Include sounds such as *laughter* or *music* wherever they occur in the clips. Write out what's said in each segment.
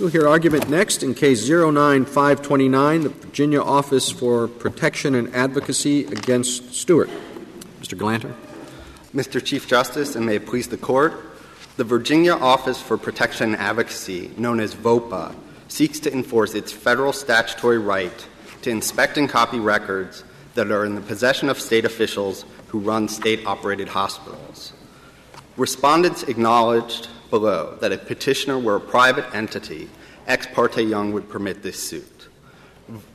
We'll hear argument next in Case 09529, the Virginia Office for Protection and Advocacy against Stewart. Mr. Galanter. Mr. Chief Justice, and may it please the Court, the Virginia Office for Protection and Advocacy, known as VOPA, seeks to enforce its federal statutory right to inspect and copy records that are in the possession of state officials who run state operated hospitals. Respondents acknowledged below that if petitioner were a private entity, Ex parte Young would permit this suit.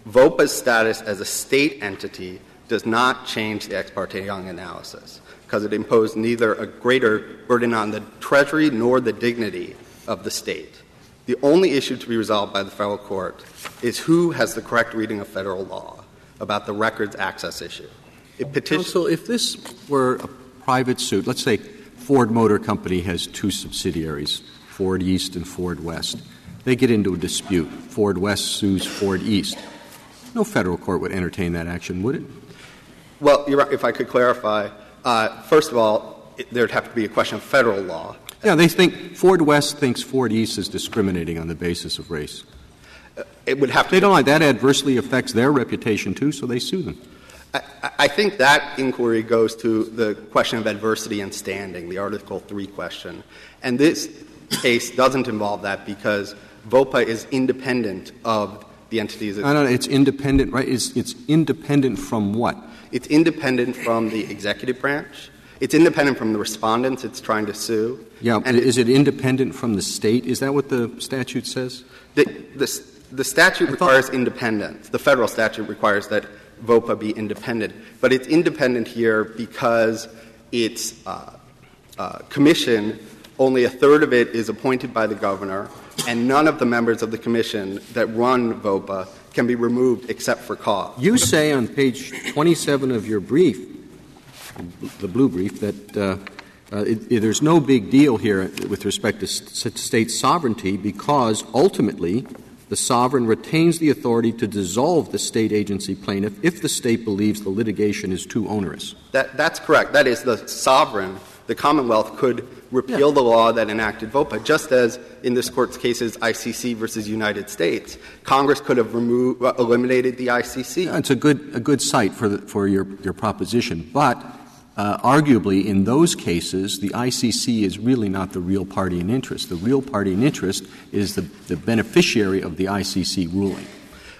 VOPA's status as a state entity does not change the Ex parte Young analysis because it imposed neither a greater burden on the Treasury nor the dignity of the state. The only issue to be resolved by the federal court is who has the correct reading of federal law about the records access issue. If petition- Counsel, if this were a private suit, let's say Ford Motor Company has two subsidiaries, Ford East and Ford West. They get into a dispute. Ford West sues Ford East. No federal court would entertain that action, would it? Well, if I could clarify, uh, first of all, it, there'd have to be a question of federal law. Yeah, they think Ford West thinks Ford East is discriminating on the basis of race. Uh, it would have to. They don't like that. Adversely affects their reputation too, so they sue them. I, I, think that inquiry goes to the question of adversity and standing, the Article 3 question. And this case doesn't involve that because VOPA is independent of the entities. No, no, it's independent, right? It's, it's independent from what? It's independent from the executive branch. It's independent from the respondents it's trying to sue. Yeah, and is it independent from the state? Is that what the statute says? The, the, the statute requires independence. The federal statute requires that VOPA be independent. But it's independent here because its uh, uh, commission, only a third of it is appointed by the governor, and none of the members of the commission that run VOPA can be removed except for cause. You say on page 27 of your brief, the blue brief, that uh, uh, it, it, there's no big deal here with respect to state sovereignty because ultimately the sovereign retains the authority to dissolve the state agency plaintiff if the state believes the litigation is too onerous. That, that's correct. That is, the sovereign, the Commonwealth, could repeal yeah. the law that enacted VOPA, just as in this court's cases ICC versus United States. Congress could have removed, uh, eliminated the ICC. Yeah, it's a good, a good cite for, the, for your, your proposition. But arguably, in those cases, the ICC is really not the real party in interest. The real party in interest is the, the beneficiary of the ICC ruling.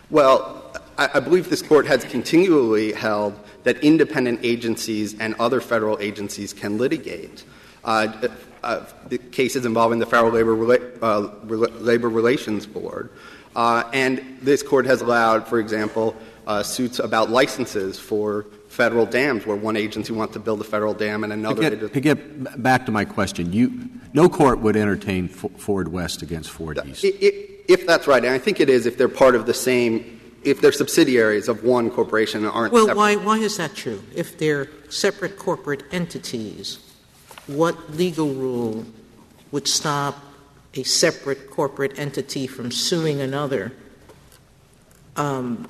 Well, I, I believe this court has continually held that independent agencies and other federal agencies can litigate. Uh, uh, the cases involving the Federal Labor, uh, Labor Relations Board. Uh, and this court has allowed, for example, uh, suits about licenses for federal dams where one agency wants to build a federal dam and another. To get, to get back to my question, you, no court would entertain Ford West against Ford East. It, it, if that's right, and I think it is if they're part of the same, if they're subsidiaries of one corporation and aren't. Well, separate. why, why is that true? If they're separate corporate entities, what legal rule would stop a separate corporate entity from suing another? Um,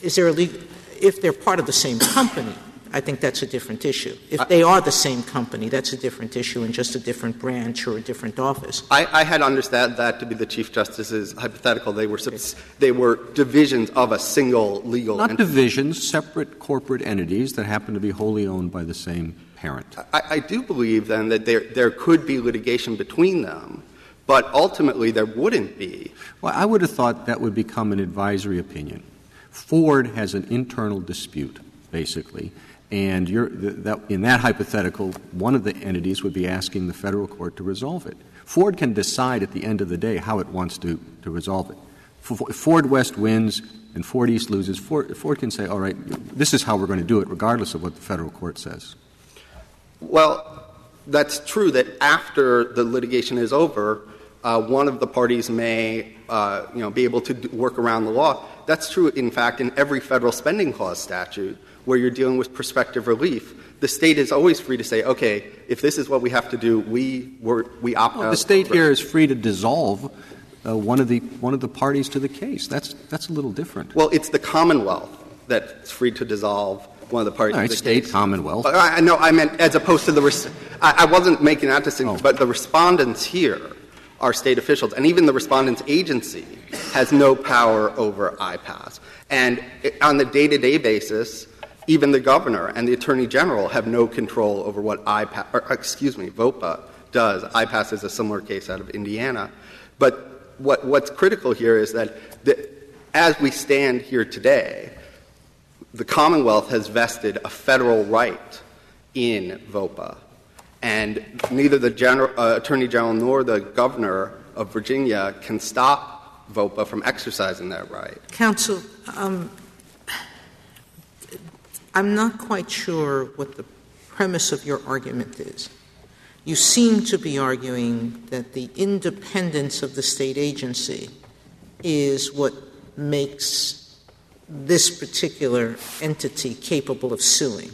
is there a legal if they're part of the same company, I think that's a different issue. If they are the same company, that's a different issue and just a different branch or a different office. I, I had understood that to be the Chief Justice's hypothetical. They were, subs- they were divisions of a single legal Not entity. divisions, separate corporate entities that happen to be wholly owned by the same parent. I, I do believe, then, that there, there could be litigation between them. But ultimately, there wouldn't be. Well, I would have thought that would become an advisory opinion. Ford has an internal dispute, basically, and that, in that hypothetical, one of the entities would be asking the federal court to resolve it. Ford can decide at the end of the day how it wants to, to resolve it. If Ford West wins and Ford East loses, Ford, Ford can say, all right, this is how we're going to do it, regardless of what the federal court says. Well, that's true that after the litigation is over, uh, one of the parties may uh, you know, be able to work around the law. That's true, in fact, in every federal spending clause statute where you're dealing with prospective relief. The state is always free to say, okay, if this is what we have to do, we, we opt well, out. The state here is free to dissolve uh, one, of the, one of the parties to the case. That's, that's a little different. Well, it's the Commonwealth that's free to dissolve one of the parties. All right, state, case. Commonwealth. I, no, I meant as opposed to the. Res- I, I, wasn't making that distinction, oh. but the respondents here are state officials. And even the respondent's agency has no power over IPAS. And on the day to day basis, even the governor and the attorney general have no control over what IPAS, or, uh, excuse me, VOPA does. IPAS is a similar case out of Indiana. But what, what's critical here is that the, as we stand here today, the Commonwealth has vested a federal right in VOPA. And neither the general, uh, Attorney General nor the governor of Virginia can stop VOPA from exercising that right. Counsel, um, I'm not quite sure what the premise of your argument is. You seem to be arguing that the independence of the state agency is what makes this particular entity capable of suing.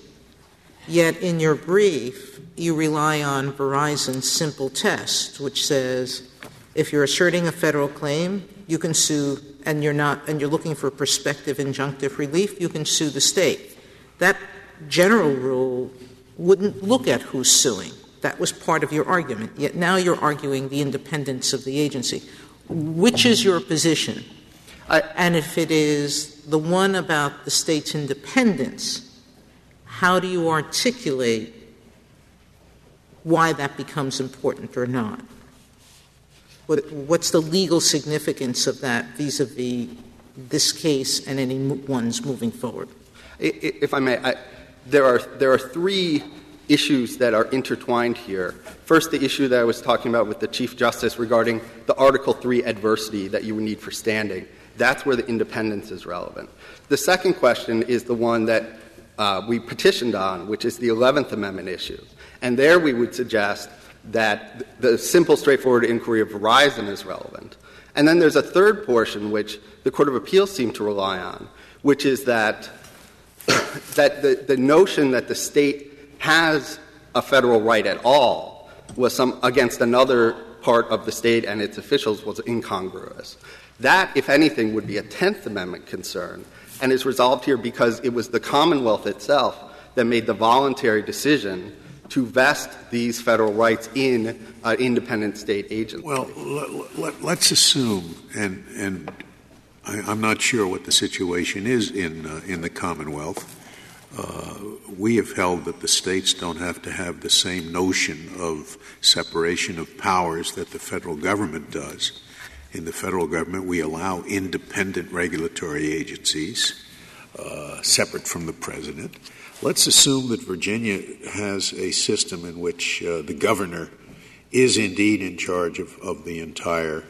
Yet in your brief, you rely on Verizon's simple test, which says if you're asserting a federal claim, you can sue, and you're not, and you're looking for prospective injunctive relief, you can sue the state. That general rule wouldn't look at who's suing. That was part of your argument. Yet now you're arguing the independence of the agency. Which is your position? I, and if it is the one about the state's independence, how do you articulate why that becomes important or not? What, what's the legal significance of that vis a vis this case and any ones moving forward? If I may, I, there, are, there are three issues that are intertwined here. First, the issue that I was talking about with the Chief Justice regarding the Article 3 adversity that you would need for standing. That's where the independence is relevant. The second question is the one that Uh, we petitioned on, which is the 11th Amendment issue. And there we would suggest that the simple, straightforward inquiry of Verizon is relevant. And then there's a third portion which the Court of Appeals seemed to rely on, which is that, *coughs* that the, the notion that the state has a federal right at all was some against another part of the state and its officials was incongruous. That, if anything, would be a Tenth Amendment concern, and is resolved here because it was the Commonwealth itself that made the voluntary decision to vest these federal rights in an independent state agency. Well, let, us assume, and, and I, am not sure what the situation is in, uh, in the Commonwealth. Uh, we have held that the states don't have to have the same notion of separation of powers that the federal government does. In the federal government, we allow independent regulatory agencies uh, separate from the president. Let's assume that Virginia has a system in which uh, the governor is indeed in charge of, of the entire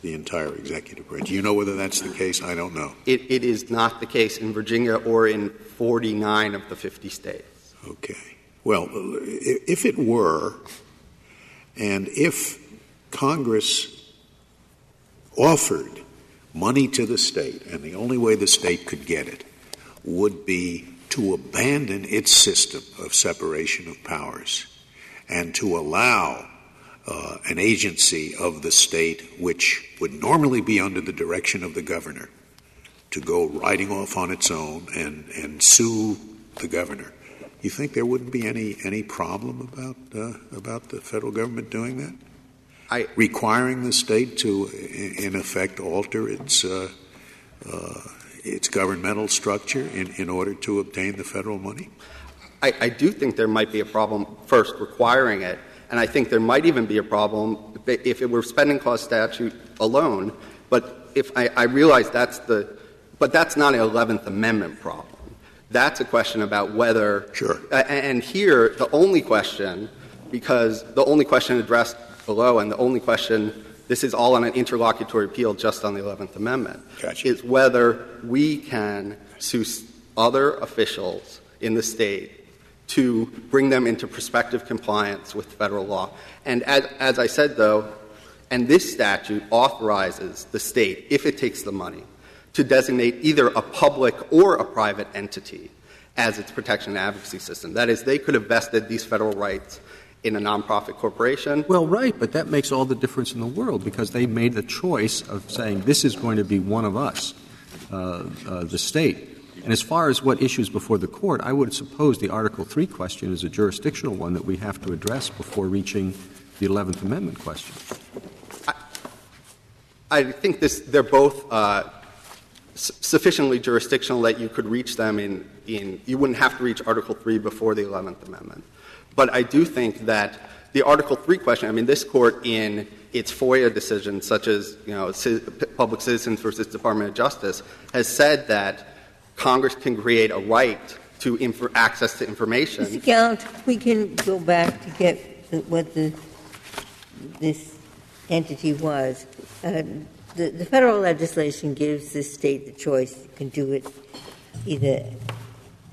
the entire executive branch. Do you know whether that's the case? I don't know. It, it is not the case in Virginia or in 49 of the 50 states. Okay. Well, if it were, and if Congress offered money to the state, and the only way the state could get it would be to abandon its system of separation of powers and to allow uh, an agency of the state which would normally be under the direction of the governor to go riding off on its own and, and sue the governor. You think there wouldn't be any, any problem about, uh, about the federal government doing that? I, Requiring the state to, in effect, alter its uh, uh, its governmental structure in, in order to obtain the federal money? I, I do think there might be a problem, first, requiring it. And I think there might even be a problem if it were spending clause statute alone. But if I, I realize that's the, but that's not an 11th Amendment problem. That's a question about whether. Sure. Uh, and here, the only question, because the only question addressed below and the only question this is all on an interlocutory appeal just on the 11th Amendment, is whether we can sue other officials in the state to bring them into prospective compliance with federal law. And as, as I said, though, and this statute authorizes the state, if it takes the money, to designate either a public or a private entity as its protection and advocacy system. That is, they could have vested these federal rights in a nonprofit corporation. Well, right, but that makes all the difference in the world because they made the choice of saying this is going to be one of us, uh, uh, the state. And as far as what issues before the court, I would suppose the Article 3 question is a jurisdictional one that we have to address before reaching the 11th Amendment question. I, I think this, they're both uh, sufficiently jurisdictional that you could reach them in, in, you wouldn't have to reach Article 3 before the 11th Amendment. But I do think that the Article 3 question, I mean, this court in its FOIA decisions, such as, you know, Public Citizens versus Department of Justice, has said that Congress can create a right to access to information. Mr. Gallant, we can go back to get what this entity was. Uh, The, the federal legislation gives the state the choice, you can do it either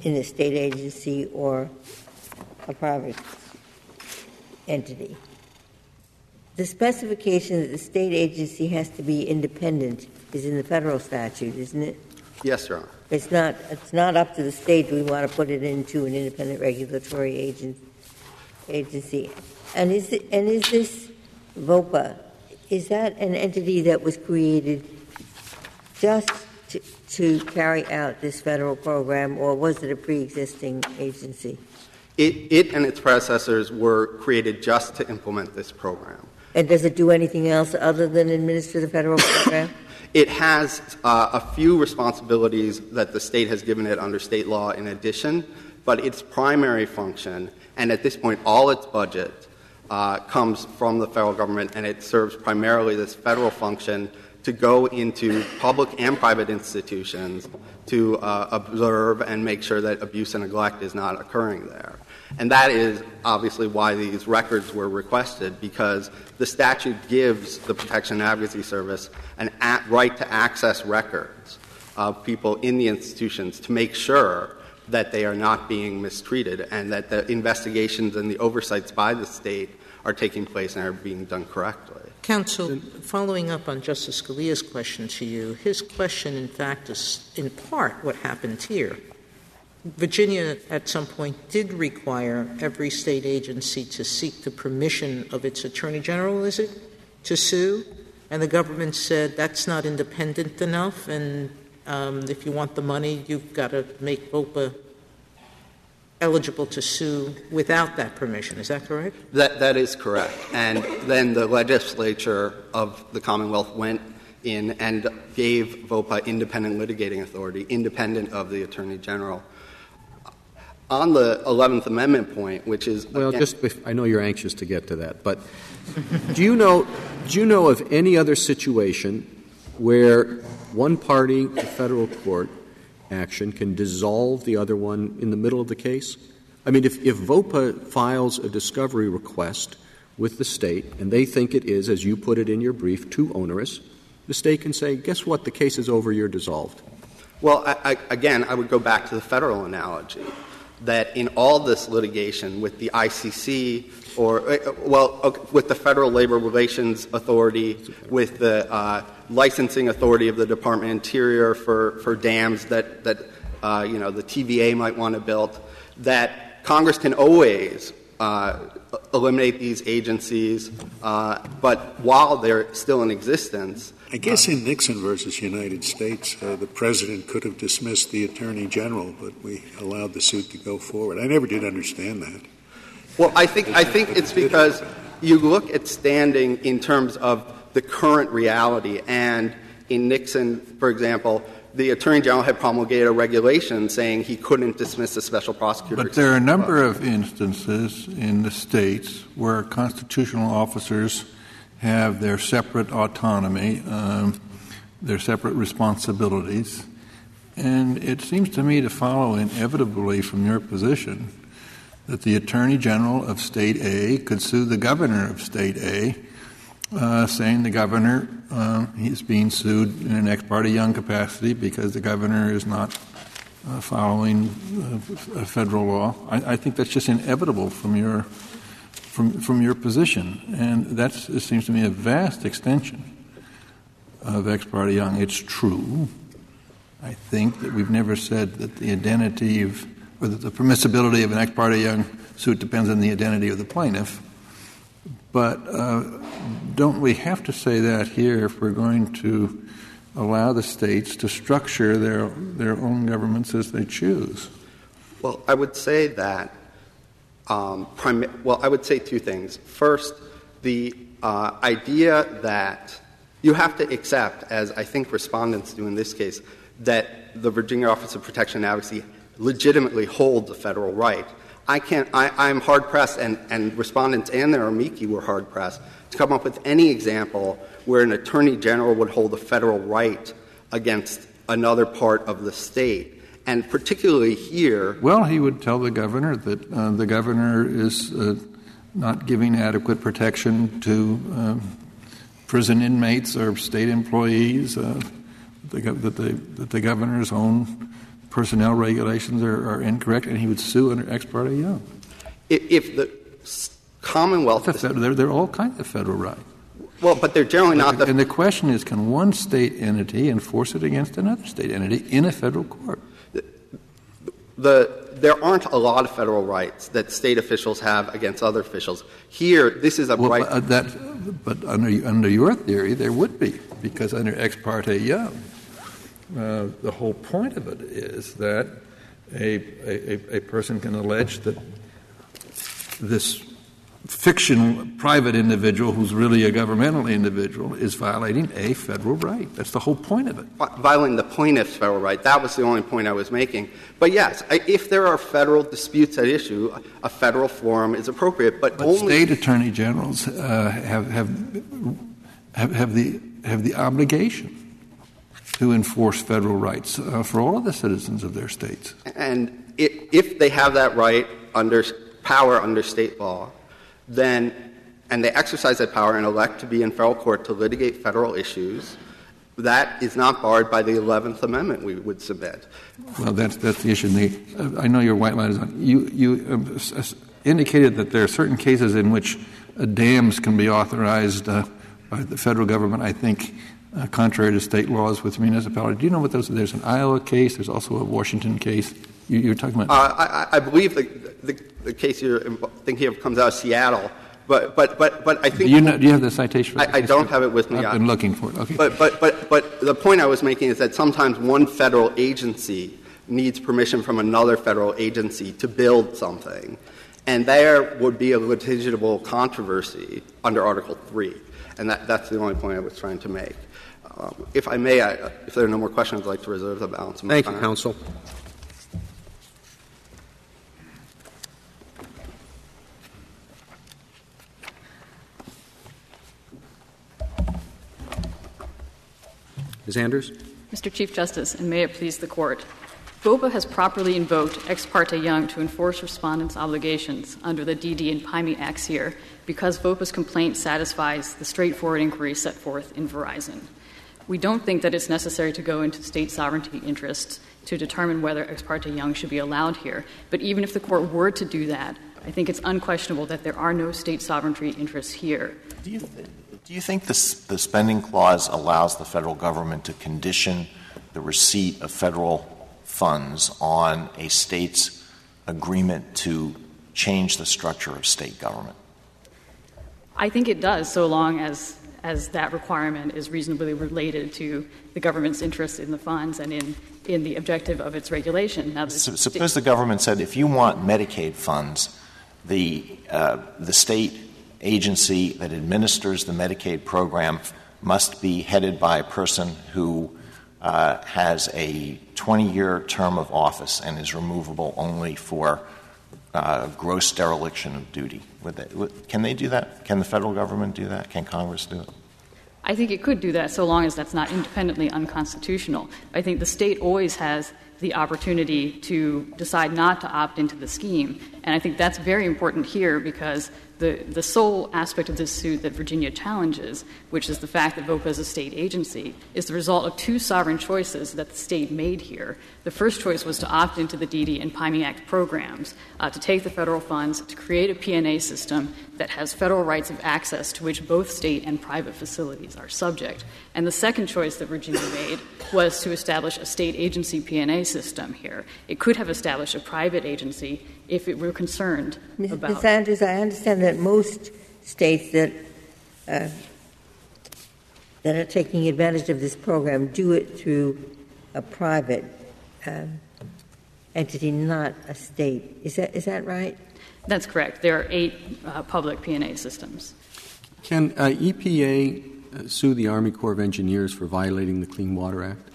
in a state agency or a private entity. The specification that the state agency has to be independent is in the federal statute, isn't it? Yes, Your Honor. It's not, it's not up to the state, we want to put it into an independent regulatory agent, agency? And is, it, and is this VOPA, is that an entity that was created just to, to carry out this federal program, or was it a pre-existing agency? It, it and its predecessors were created just to implement this program. And does it do anything else other than administer the federal program? *coughs* It has uh, a few responsibilities that the state has given it under state law in addition, but its primary function, and at this point all its budget, uh, comes from the federal government, and it serves primarily this federal function to go into public and private institutions to uh, observe and make sure that abuse and neglect is not occurring there. And that is obviously why these records were requested, because the statute gives the Protection and Advocacy Service an a- right to access records of people in the institutions to make sure that they are not being mistreated and that the investigations and the oversights by the state are taking place and are being done correctly. Counsel, following up on Justice Scalia's question to you, his question, in fact, is in part what happened here. Virginia, at some point, did require every state agency to seek the permission of its attorney general, is it, to sue? And the government said that's not independent enough, and um, if you want the money, you've got to make VOPA eligible to sue without that permission. Is that correct? That, that is correct. And then the legislature of the Commonwealth went in and gave VOPA independent litigating authority, independent of the Attorney General. On the 11th Amendment point, which is. Well, again- just, I know you're anxious to get to that, but do you know, do you know of any other situation where one party to federal court action can dissolve the other one in the middle of the case? I mean, if, if VOPA files a discovery request with the state and they think it is, as you put it in your brief, too onerous, the state can say, guess what, the case is over, you're dissolved. Well, I, I, again, I would go back to the federal analogy that in all this litigation with the ICC or, uh, well, uh, with the Federal Labor Relations Authority, with the uh, licensing authority of the Department of Interior for, for dams that, that uh, you know, the TVA might want to build, that Congress can always uh, eliminate these agencies, uh, but while they're still in existence, I guess in Nixon versus United States, uh, the president could have dismissed the attorney general, but we allowed the suit to go forward. I never did understand that. Well, I think I think it's because you look at standing in terms of the current reality, and in Nixon, for example, the attorney general had promulgated a regulation saying he couldn't dismiss a special prosecutor. But there are a number of instances in the states where constitutional officers have their separate autonomy, um, their separate responsibilities, and it seems to me to follow inevitably from your position that the Attorney General of State A could sue the Governor of State A, uh, saying the Governor uh, is being sued in an ex parte young capacity because the Governor is not uh, following uh, federal law. I, I think that's just inevitable from your from from your position, and that seems to me a vast extension of ex parte young. It's true. I think that we've never said that the identity of or that the permissibility of an ex parte young suit depends on the identity of the plaintiff. But uh, don't we have to say that here if we're going to allow the states to structure their their own governments as they choose? Well, I would say that. Um, prim- well, I would say two things. First, the uh, idea that You have to accept, as I think respondents do in this case, that the Virginia Office of Protection and Advocacy legitimately holds a federal right. I can't, I, I'm hard pressed, and, and respondents and their amici were hard pressed to come up with any example where an attorney general would hold a federal right against another part of the state. And particularly here. Well, he would tell the governor that uh, the governor is uh, not giving adequate protection to um, prison inmates or state employees, uh, the, that, the, that the governor's own personnel regulations are, are, incorrect, and he would sue under Ex parte Young. If, if the Commonwealth. The they're, they're all kinds of federal rights. Well, but they're generally not the. And the question is can one state entity enforce it against another state entity in a federal court? The, the, there aren't a lot of federal rights that state officials have against other officials. Here, this is a well, right. Uh, that, but under, under your theory, there would be, because under Ex parte Young, uh, the whole point of it is that a, a, a person can allege that this fiction private individual who's really a governmental individual is violating a federal right. That's the whole point of it. Violating the plaintiff's federal right. That was the only point I was making. But yes, if there are federal disputes at issue, a federal forum is appropriate. But, but only state attorney generals uh, have, have, have, have, the, have the obligation to enforce federal rights uh, for all of the citizens of their states. And if they have that right under power under state law, then and they exercise that power and elect to be in federal court to litigate federal issues, that is not barred by the 11th Amendment, we would submit. Well, that's, that's the issue. The, uh, I know your white line is on. You, you um, indicated that there are certain cases in which uh, dams can be authorized uh, by the federal government, I think, uh, contrary to state laws with municipalities. Do you know what those are? There's an Iowa case, there's also a Washington case. You, are talking about? Uh, I, I, believe the, the, the, case you're thinking of comes out of Seattle. But, but, but, but I think. Do you, know, do you have the citation? I, I don't have it with me. I've been looking for it. Okay. But, but, but, but the point I was making is that sometimes one federal agency needs permission from another federal agency to build something. And there would be a litigible controversy under Article 3. And that, that's the only point I was trying to make. Um, if I may, I, if there are no more questions, I'd like to reserve the balance of my Thank time. you, counsel. Ms. Anders? Mr. Chief Justice, and may it please the Court. VOPA has properly invoked Ex parte Young to enforce respondents' obligations under the DD and PAIMI Acts here because VOPA's complaint satisfies the straightforward inquiry set forth in Verizon. We don't think that it's necessary to go into state sovereignty interests to determine whether Ex parte Young should be allowed here. But even if the Court were to do that, I think it's unquestionable that there are no state sovereignty interests here. Do you, do you think this, the spending clause allows the federal government to condition the receipt of federal funds on a state's agreement to change the structure of state government? I think it does, so long as as that requirement is reasonably related to the government's interest in the funds and in, in the objective of its regulation. Now, suppose the government said if you want Medicaid funds, the, uh, the state agency that administers the Medicaid program must be headed by a person who uh, has a 20 year term of office and is removable only for uh, gross dereliction of duty. They, can they do that? Can the federal government do that? Can Congress do it? I think it could do that so long as that's not independently unconstitutional. I think the state always has the opportunity to decide not to opt into the scheme. And I think that's very important here because the, the sole aspect of this suit that Virginia challenges, which is the fact that VOPA is a state agency, is the result of two sovereign choices that the state made here. The first choice was to opt into the DD and PAIMI Act programs, uh, to take the federal funds, to create a P&A system that has federal rights of access to which both state and private facilities are subject. And the second choice that Virginia made was to establish a state agency P&A system here. It could have established a private agency if it were concerned Ms. about. Ms. Andrews, I understand that most states that uh, that are taking advantage of this program do it through a private um, entity, not a state. Is that is that right? That's correct. There are eight uh, public P&A systems. Can uh, EPA uh, sue the Army Corps of Engineers for violating the Clean Water Act?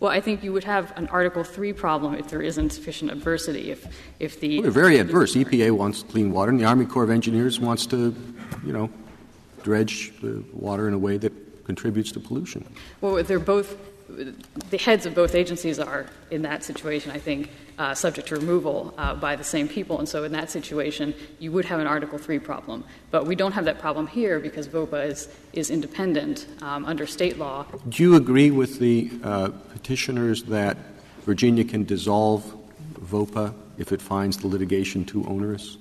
Well, I think you would have an Article 3 problem if there isn't sufficient adversity. If, if the. Well, they're very adverse. EPA wants clean water, and the Army Corps of Engineers wants to, you know, dredge the water in a way that contributes to pollution. Well, they're both the heads of both agencies are in that situation, I think, uh, subject to removal uh, by the same people. And so, in that situation, you would have an Article 3 problem. But we don't have that problem here because VOPA is, is independent um, under state law. Do you agree with the uh, petitioners that Virginia can dissolve VOPA if it finds the litigation too onerous?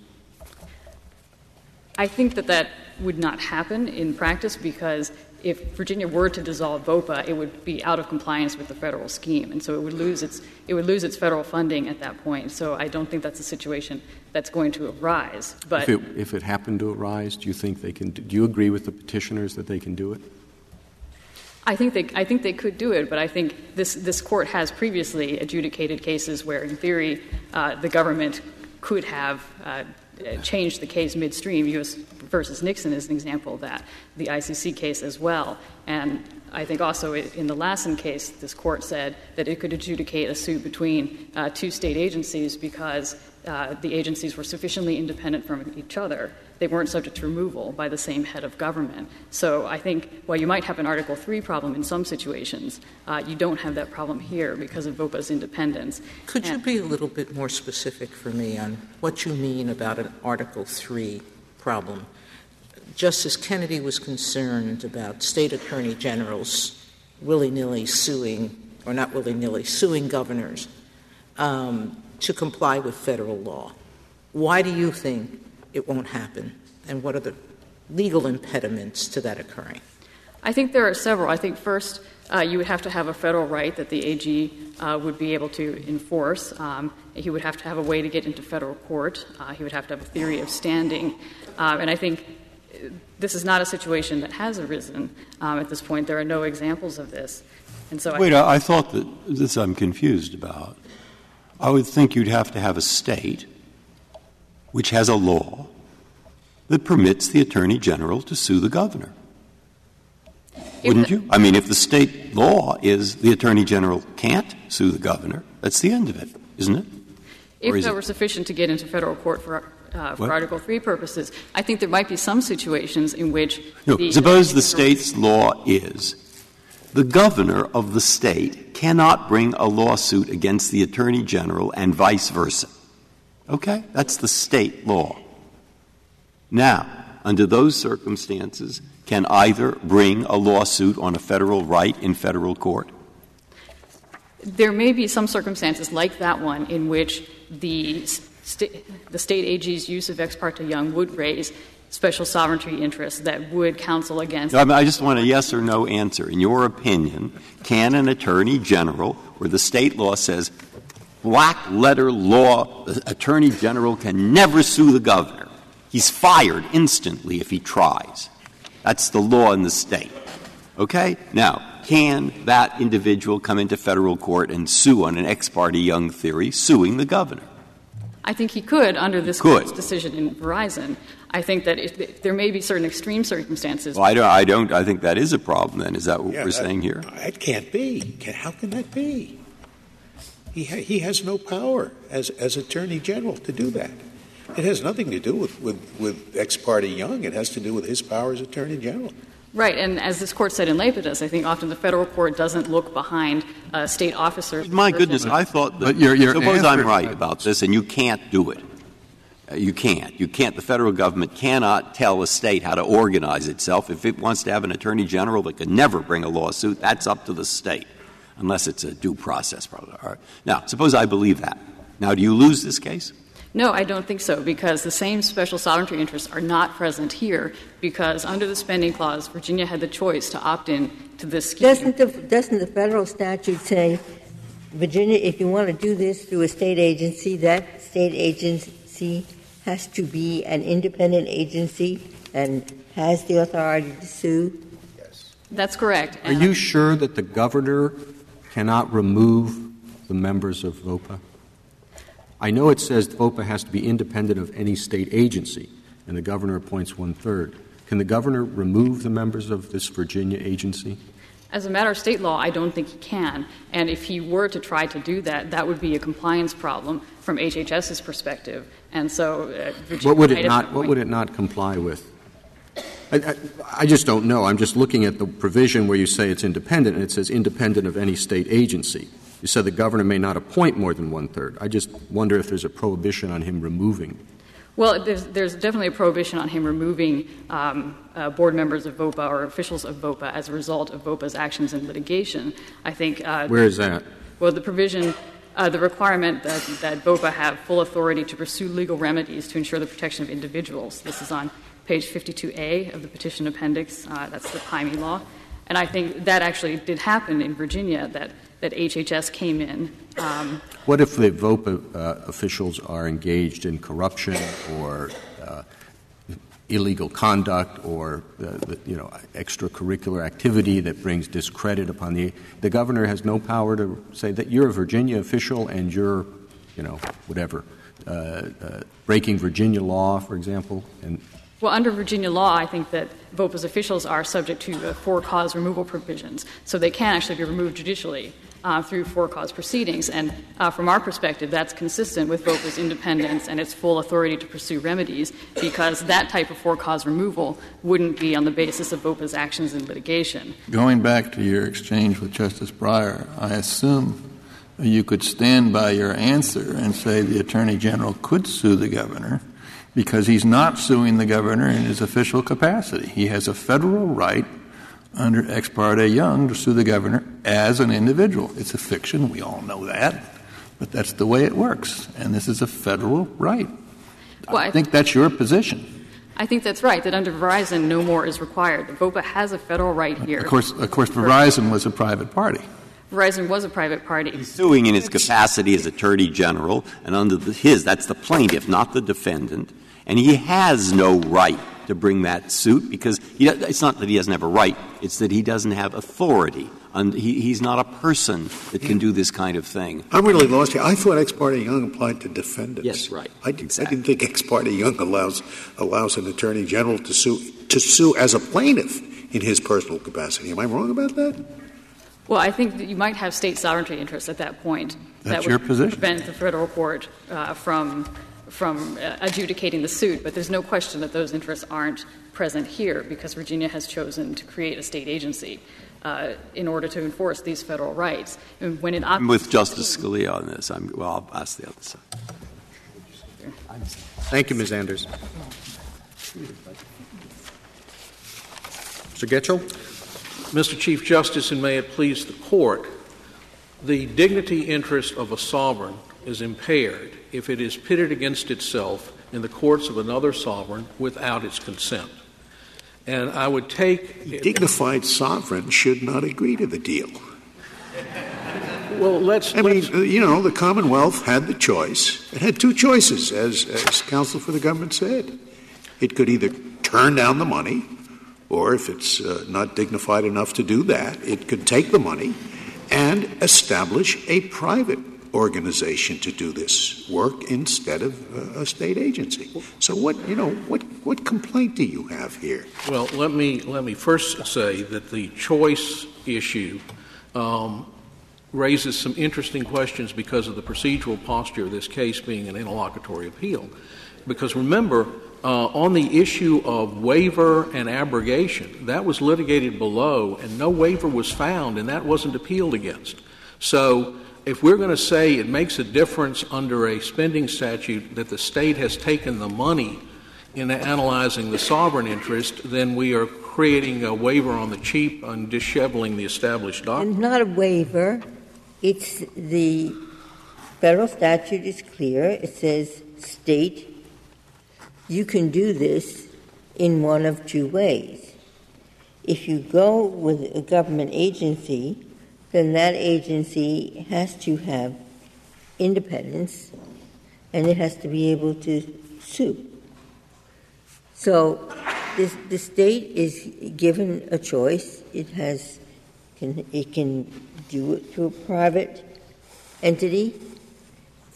I think that that would not happen in practice because if Virginia were to dissolve VOPA, it would be out of compliance with the federal scheme, and so it would lose its it would lose its federal funding at that point. So I don't think that's a situation that's going to arise. But if it, if it happened to arise, do you think they can? Do you agree with the petitioners that they can do it? I think they I think they could do it, but I think this this court has previously adjudicated cases where, in theory, uh, the government could have. Uh, changed the case midstream. U.S. versus Nixon is an example of that, the ICC case as well. And I think also in the Lassen case, this court said that it could adjudicate a suit between uh, two state agencies because uh, the agencies were sufficiently independent from each other they weren't subject to removal by the same head of government. So I think while you might have an Article 3 problem in some situations, uh, you don't have that problem here because of VOPA's independence. Could and you be a little bit more specific for me on what you mean about an Article 3 problem? Justice Kennedy was concerned about state attorney generals willy nilly suing, or not willy nilly, suing governors um, to comply with federal law. Why do you think it won't happen? And what are the legal impediments to that occurring? I think there are several. I think first, uh, you would have to have a federal right that the AG uh, would be able to enforce. Um, he would have to have a way to get into federal court. Uh, he would have to have a theory of standing. Um, and I think this is not a situation that has arisen um, at this point. There are no examples of this. And so Wait, I, I thought that this I'm confused about. I would think you'd have to have a state which has a law that permits the Attorney General to sue the governor. Wouldn't you? I mean, if the state law is the Attorney General can't sue the governor, that's the end of it, isn't it? If that were sufficient to get into federal court for, uh, for Article 3 purposes, I think there might be some situations in which. No, the suppose the state's law is the governor of the state cannot bring a lawsuit against the Attorney General and vice versa. Okay? That's the state law. Now, under those circumstances, can either bring a lawsuit on a federal right in federal court? There may be some circumstances like that one in which the, st- the state AG's use of ex parte young would raise special sovereignty interests that would counsel against. I just want a yes or no answer. In your opinion, can an attorney general, where the state law says black letter law, the attorney general can never sue the governor. He's fired instantly if he tries. That's the law in the state. Okay? Now, can that individual come into federal court and sue on an ex parte young theory, suing the governor? I think he could under this could. court's decision in Verizon. I think that if, there may be certain extreme circumstances. Well, I don't, I don't. I think that is a problem. Then is that what yeah, we're that, saying here? It can't be. How can that be? He, ha- he has no power as, as Attorney General to do that. It has nothing to do with, with, with ex parte Young. It has to do with his power as Attorney General. Right, and as this court said in Lapides, I think often the federal court doesn't look behind uh, state officers. My goodness, I thought that. Your, your suppose I'm right about this, and you can't do it. Uh, you can't. You can't. The federal government cannot tell a state how to organize itself. If it wants to have an attorney general that can never bring a lawsuit, that's up to the state unless it's a due process problem. Right. Now, suppose I believe that. Now, do you lose this case? No, I don't think so, because the same special sovereignty interests are not present here, because under the spending clause, Virginia had the choice to opt in to this scheme. Doesn't the, doesn't the federal statute say, Virginia, if you want to do this through a state agency, that state agency has to be an independent agency and has the authority to sue? Yes. That's correct. Are you sure that the governor cannot remove the members of VOPA? I know it says VOPA has to be independent of any state agency, and the governor appoints one third. Can the governor remove the members of this Virginia agency? As a matter of state law, I don't think he can. And if he were to try to do that, that would be a compliance problem from HHS's perspective. And so, uh, Virginia what would it not? What would it not comply with? I, I, I just don't know. I'm just looking at the provision where you say it's independent, and it says independent of any state agency. You said the governor may not appoint more than one third. I just wonder if there's a prohibition on him removing. Well, there's, there's definitely a prohibition on him removing um, uh, board members of VOPA or officials of VOPA as a result of VOPA's actions in litigation. I think. Uh, Where is that? Well, the provision, uh, the requirement that, that VOPA have full authority to pursue legal remedies to ensure the protection of individuals. This is on page 52A of the petition appendix. Uh, that's the PAIMI law. And I think that actually did happen in Virginia, that, that HHS came in. Um, What if the VOPA uh, officials are engaged in corruption or uh, illegal conduct or the, the, you know extracurricular activity that brings discredit upon the the governor has no power to say that you're a Virginia official and you're you know whatever uh, uh, breaking Virginia law, for example, and Well, under Virginia law, I think that VOPA's officials are subject to the for cause removal provisions, so they can actually be removed judicially uh, through for cause proceedings. And uh, from our perspective, that's consistent with VOPA's independence and its full authority to pursue remedies, because that type of for cause removal wouldn't be on the basis of VOPA's actions in litigation. Going back to your exchange with Justice Breyer, I assume you could stand by your answer and say the Attorney General could sue the governor because he's not suing the governor in his official capacity. He has a federal right under Ex parte Young to sue the governor as an individual. It's a fiction, we all know that, but that's the way it works, and this is a federal right. Well, I think that's your position. I think that's right, that under Verizon, no more is required. VOPA has a federal right here. Of course, of course Verizon was a private party. Verizon was a private party. He's suing in his capacity as Attorney General, and under the, his, that's the plaintiff, not the defendant. And he has no right to bring that suit because he, it's not that he doesn't have a right, it's that he doesn't have authority. And he, he's not a person that can do this kind of thing. I'm really lost here. I thought Ex parte Young applied to defendants. Yes, right. I, did, Exactly. I didn't think Ex parte Young allows allows an attorney general to sue to sue as a plaintiff in his personal capacity. Am I wrong about that? Well, I think that you might have state sovereignty interests at that point. That's that your would position. prevent the federal court uh, from from uh, adjudicating the suit. But there's no question that those interests aren't present here because Virginia has chosen to create a state agency uh, in order to enforce these federal rights. And when it op- I'm with Justice Scalia on this. I'm, well, I'll ask the other side. Thank you, Ms. Anders. Mr. Getchell? Mr. Chief Justice, and may it please the Court, the dignity interest of a sovereign is impaired if it is pitted against itself in the courts of another sovereign without its consent. And I would take. Dignified sovereign should not agree to the deal. Well, let's. I mean, let's- uh, you know, the Commonwealth had the choice. It had two choices, as, as counsel for the government said. It could either turn down the money, or if it's uh, not dignified enough to do that, it could take the money and establish a private organization to do this work instead of a state agency. So, what you know, what what complaint do you have here? Well, let me let me first say that the choice issue um, raises some interesting questions because of the procedural posture of this case being an interlocutory appeal. Because remember, uh, on the issue of waiver and abrogation, that was litigated below, and no waiver was found, and that wasn't appealed against. So, if we're going to say it makes a difference under a spending statute that the state has taken the money in analyzing the sovereign interest, then we are creating a waiver on the cheap and disheveling the established doctrine. And not a waiver. It's the federal statute is clear. It says, state, you can do this in one of two ways. If you go with a government agency, then that agency has to have independence and it has to be able to sue. So this, the state is given a choice. It has can, it can do it through a private entity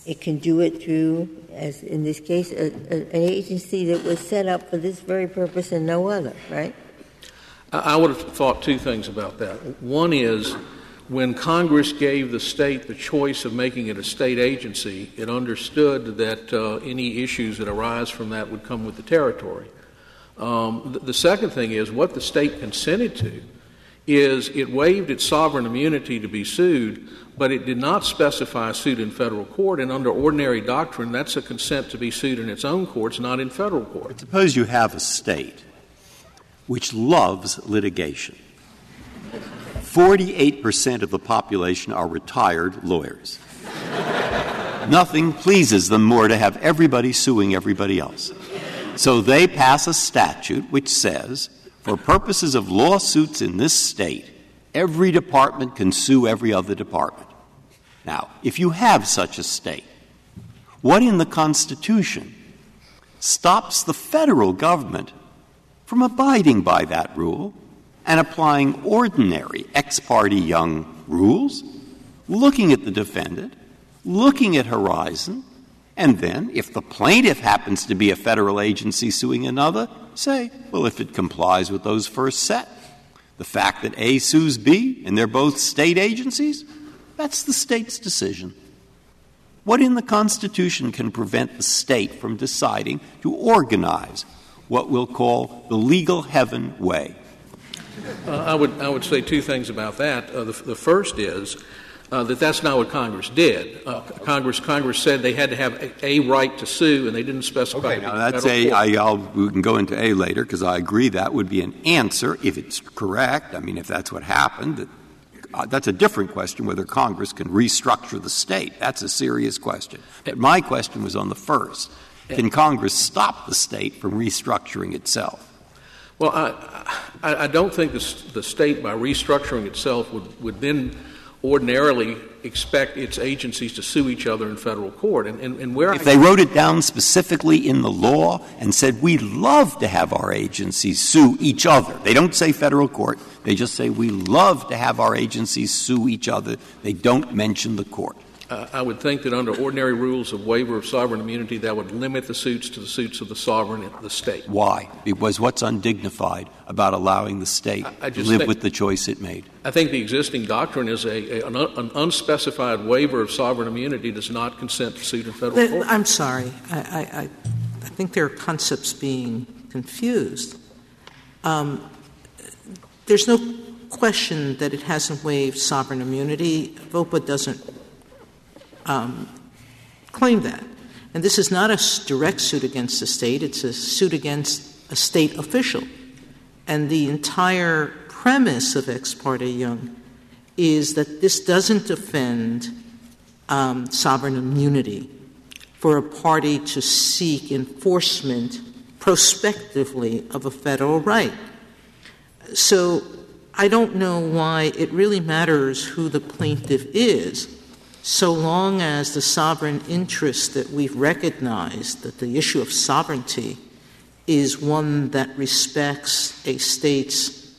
it can do it through, as in this case, a, a, an agency that was set up for this very purpose and no other, right? I, I would have thought two things about that. One is when Congress gave the state the choice of making it a state agency, it understood that uh, any issues that arise from that would come with the territory. Um, the, the second thing is what the state consented to is it waived its sovereign immunity to be sued, but it did not specify a suit in federal court. And under ordinary doctrine, that's a consent to be sued in its own courts, not in federal court. Suppose you have a state which loves litigation. 48% of the population are retired lawyers. Nothing pleases them more to have everybody suing everybody else. So they pass a statute which says, for purposes of lawsuits in this state, every department can sue every other department. Now, if you have such a state, what in the Constitution stops the federal government from abiding by that rule and applying ordinary ex parte young rules, looking at the defendant, looking at Verizon, and then, if the plaintiff happens to be a federal agency suing another, say, well, if it complies with those first set, the fact that A sues B and they're both state agencies, that's the state's decision. What in the Constitution can prevent the state from deciding to organize what we'll call the legal heaven way? Uh, I, would, I would say two things about that. Uh, the, the first is uh, that that's not what Congress did. Uh, Congress Congress said they had to have a, a, right to sue, and they didn't specify. Okay, now that's a. I, I'll, we can go into A later because I agree that would be an answer if it's correct. I mean, if that's what happened, that, uh, that's a different question whether Congress can restructure the state. That's a serious question. But my question was on the first. Can Congress stop the state from restructuring itself? Well, I, I, don't think the, the state, by restructuring itself, would, would then ordinarily expect its agencies to sue each other in federal court. And, and, and where if I they wrote it down specifically in the law and said we love to have our agencies sue each other, they don't say federal court. They just say we love to have our agencies sue each other. They don't mention the court. Uh, I would think that under ordinary rules of waiver of sovereign immunity, that would limit the suits to the suits of the sovereign the state. Why? Because what's undignified about allowing the state I, I to live think, with the choice it made? I think the existing doctrine is a, a an, an, unspecified waiver of sovereign immunity does not consent to suit in federal court. I'm sorry. I, I, I think there are concepts being confused. Um, there's no question that it hasn't waived sovereign immunity. VOPA doesn't claim that. And this is not a direct suit against the state, it's a suit against a state official. And the entire premise of Ex parte Young is that this doesn't offend um, sovereign immunity for a party to seek enforcement prospectively of a federal right. So I don't know why it really matters who the plaintiff is so long as the sovereign interest that we've recognized, that the issue of sovereignty is one that respects a state's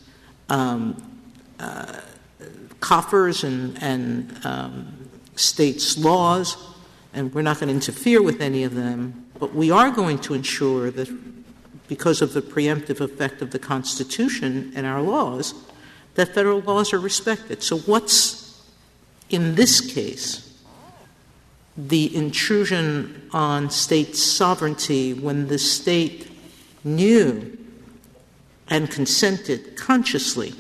um, uh, coffers and, and um, state's laws, and we're not going to interfere with any of them, but we are going to ensure that because of the preemptive effect of the Constitution and our laws, that federal laws are respected. So what's in this case, the intrusion on state sovereignty when the state knew and consented consciously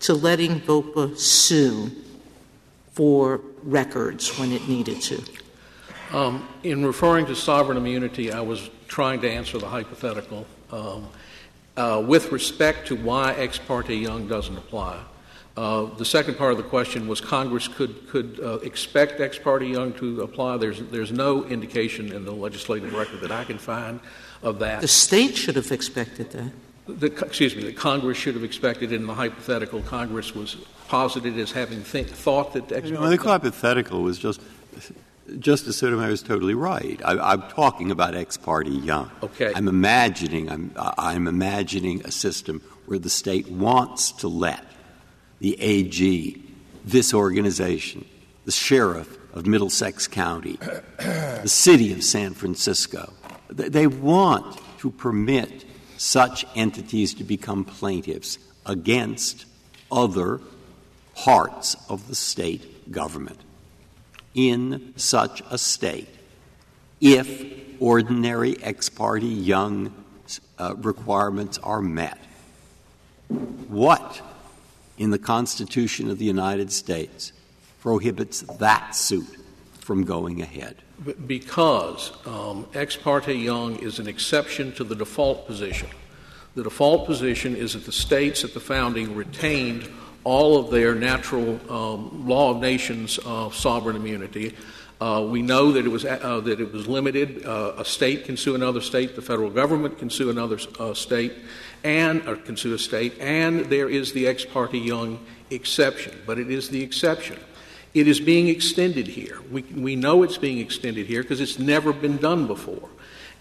to letting VOPA sue for records when it needed to? Um, in referring to sovereign immunity, I was trying to answer the hypothetical. Um, uh, with respect to why ex parte Young doesn't apply, uh, the second part of the question was Congress could, could uh, expect ex parte Young to apply. There's, there's no indication in the legislative record that I can find of that. The state should have expected that. The, excuse me, the Congress should have expected in the hypothetical. Congress was posited as having think, thought that ex parte. the hypothetical was just. Justice Sotomayor is totally right. I, am talking about ex parte Young. Okay. I'm imagining. I'm, I'm imagining a system where the state wants to let the AG, this organization, the sheriff, of Middlesex County, the city of San Francisco. They want to permit such entities to become plaintiffs against other parts of the state government in such a state if ordinary ex parte young uh, requirements are met. What in the Constitution of the United States prohibits that suit from going ahead? Because um, ex parte young is an exception to the default position. The default position is that the states at the founding retained all of their natural um, law of nations uh, sovereign immunity. Uh, we know that it was uh, that it was limited. Uh, a state can sue another state. The federal government can sue another uh, state, and or a state. And there is the ex parte young exception, but it is the exception. It is being extended here. We we know it's being extended here because it's never been done before.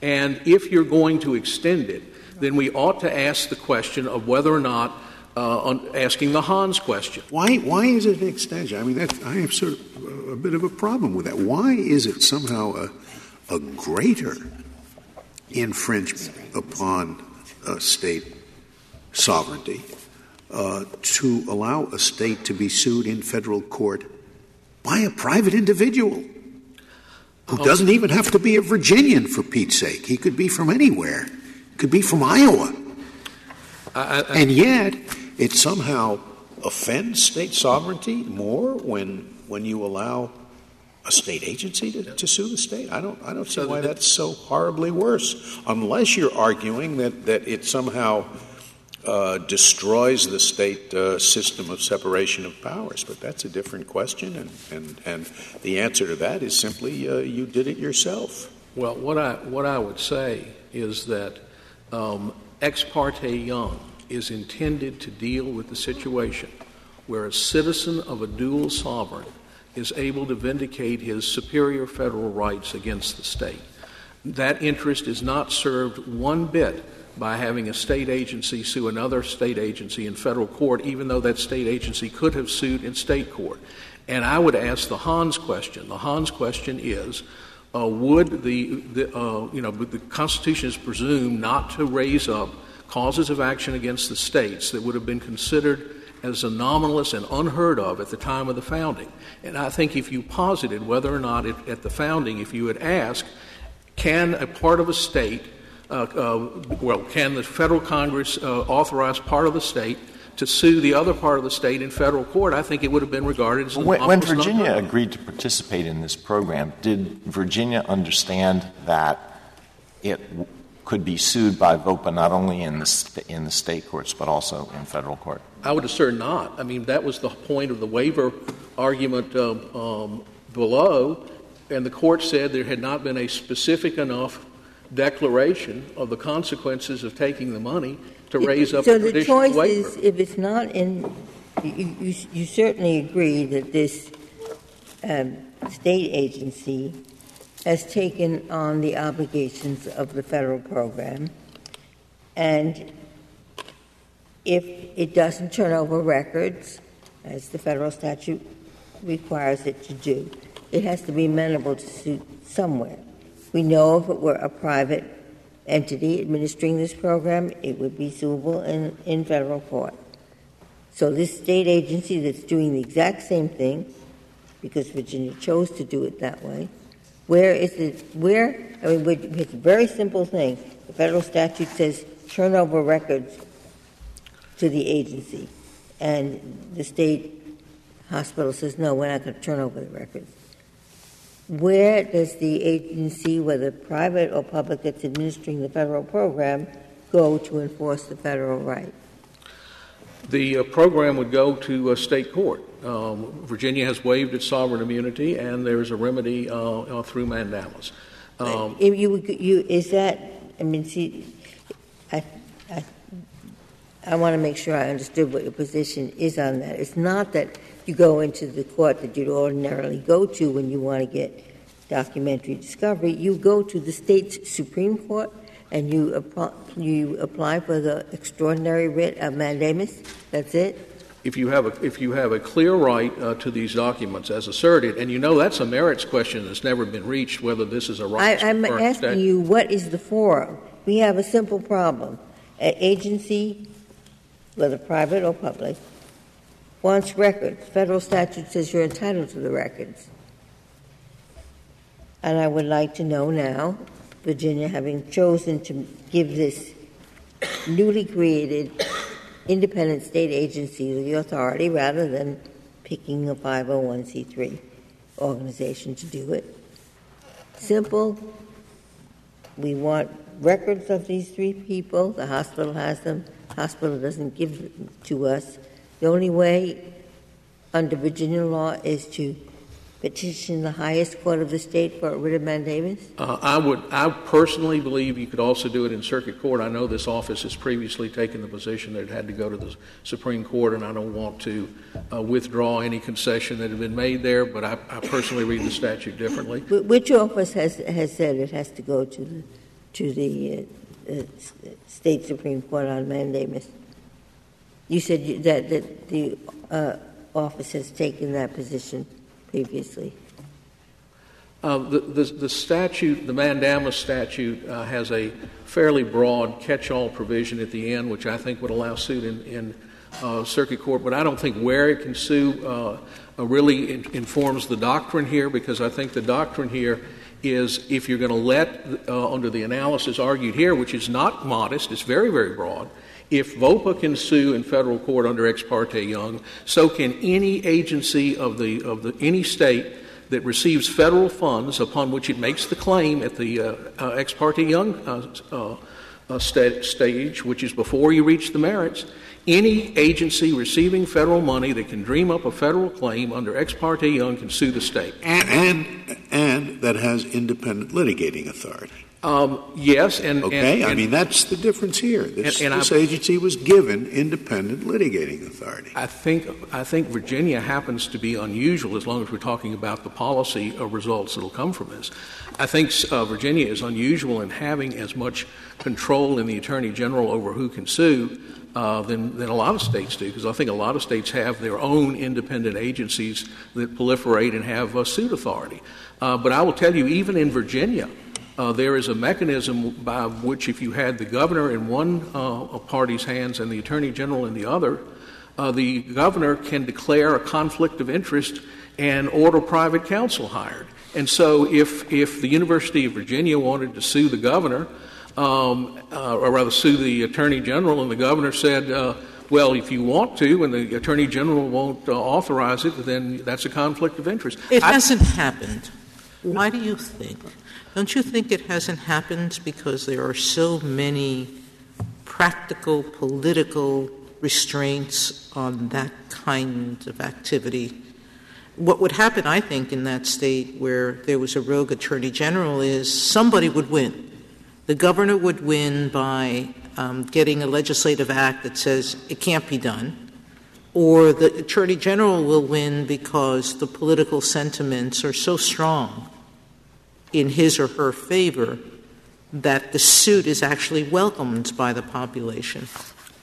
And if you're going to extend it, then we ought to ask the question of whether or not uh, asking the Hans question. Why, why is it an extension? I mean, I have sort of a bit of a problem with that. Why is it somehow a, a greater infringement upon uh, state sovereignty uh, to allow a state to be sued in federal court by a private individual who oh. doesn't even have to be a Virginian, for Pete's sake? He could be from anywhere, could be from Iowa. I, I, and yet, it somehow offends state sovereignty more when when you allow a state agency to, to sue the state. I don't I don't see why that's so horribly worse, unless you're arguing that that it somehow uh, destroys the state uh, system of separation of powers. But that's a different question, and, and, and the answer to that is simply uh, you did it yourself. Well, what I, what I would say is that um, ex parte Young is intended to deal with the situation where a citizen of a dual sovereign is able to vindicate his superior federal rights against the state. That interest is not served one bit by having a state agency sue another state agency in federal court, even though that state agency could have sued in state court. And I would ask the Hans question. The Hans question is uh, would the, the uh, you know, the Constitution is presumed not to raise up causes of action against the states that would have been considered as anomalous and unheard of at the time of the founding. And I think if you posited whether or not it, at the founding, if you had asked, can a part of a state, uh, uh, well, can the federal Congress uh, authorize part of the state to sue the other part of the state in federal court, I think it would have been regarded as when, when Virginia agreed to participate in this program, did Virginia understand that it could be sued by VOPA not only in the, st- in the state courts but also in federal court? I would assert not. I mean, that was the point of the waiver argument um, um, below, and the court said there had not been a specific enough declaration of the consequences of taking the money to raise up so a the choice waiver. is if it's not in you, you, you certainly agree that this um, state agency has taken on the obligations of the federal program. And if it doesn't turn over records, as the federal statute requires it to do, it has to be amenable to suit somewhere. We know if it were a private entity administering this program, it would be suable in, in federal court. So this state agency that's doing the exact same thing, because Virginia chose to do it that way, where is it? Where? I mean, it's a very simple thing. The federal statute says turn over records to the agency, and the state hospital says no, we're not going to turn over the records. Where does the agency, whether private or public, that's administering the federal program, go to enforce the federal right? The uh, program would go to a state court. Um, Virginia has waived its sovereign immunity, and there is a remedy uh, uh, through mandamus. Um, you, you, is that, I mean, see, I want to make sure I understood what your position is on that. It's not that you go into the court that you'd ordinarily go to when you want to get documentary discovery. You go to the state's Supreme Court and you apply, you apply for the extraordinary writ of mandamus. That's it. if you have a, if you have a clear right uh, to these documents as asserted, and you know that's a merits question that's never been reached, whether this is a right. I, I'm asking you, what is the forum? We have a simple problem. An agency, whether private or public, wants records. Federal statute says you're entitled to the records. And I would like to know now, Virginia having chosen to give this newly created independent state agency the authority rather than picking a 501c3 organization to do it. Simple. We want records of these three people. The hospital has them. Hospital doesn't give them to us. The only way under Virginia law is to petition the highest court of the state for a writ of mandamus? Uh, I would. I personally believe you could also do it in circuit court. I know this office has previously taken the position that it had to go to the Supreme Court, and I don't want to uh, withdraw any concession that had been made there. But I, I personally read the statute differently. Which office has has said it has to go to the to the uh, uh state Supreme Court on mandamus? You said that that the uh, office has taken that position previously? Uh, the, the, the, statute, the mandamus statute, uh, has a fairly broad catch-all provision at the end, which I think would allow suit in, in uh, circuit court. But I don't think where it can sue uh, uh, really in, informs the doctrine here, because I think the doctrine here is if you're going to let, uh, under the analysis argued here, which is not modest, it's very, very broad. If VOPA can sue in federal court under Ex parte Young, so can any agency of the of the any state that receives federal funds upon which it makes the claim at the uh, uh, Ex parte Young uh, uh, uh st- stage, which is before you reach the merits. Any agency receiving federal money that can dream up a federal claim under Ex parte Young can sue the state, and and, and that has independent litigating authority. Um, yes, and okay. And, and, I mean that's the difference here. This, this agency was given independent litigating authority. I think I think Virginia happens to be unusual as long as we're talking about the policy results that will come from this. I think uh, Virginia is unusual in having as much control in the attorney general over who can sue uh, than, than a lot of states do, because I think a lot of states have their own independent agencies that proliferate and have uh, suit authority. Uh, but I will tell you, even in Virginia, uh, there is a mechanism by which, if you had the governor in one uh, party's hands and the attorney general in the other, uh, the governor can declare a conflict of interest and order private counsel hired. And so, if if the University of Virginia wanted to sue the governor, um, uh, or rather sue the attorney general, and the governor said, uh, "Well, if you want to, and the attorney general won't uh, authorize it, then that's a conflict of interest." It I, hasn't happened. Why do you think? Don't you think it hasn't happened because there are so many practical political restraints on that kind of activity? What would happen, I think, in that state where there was a rogue attorney general is somebody would win. The governor would win by um, getting a legislative act that says it can't be done, or the attorney general will win because the political sentiments are so strong in his or her favor that the suit is actually welcomed by the population.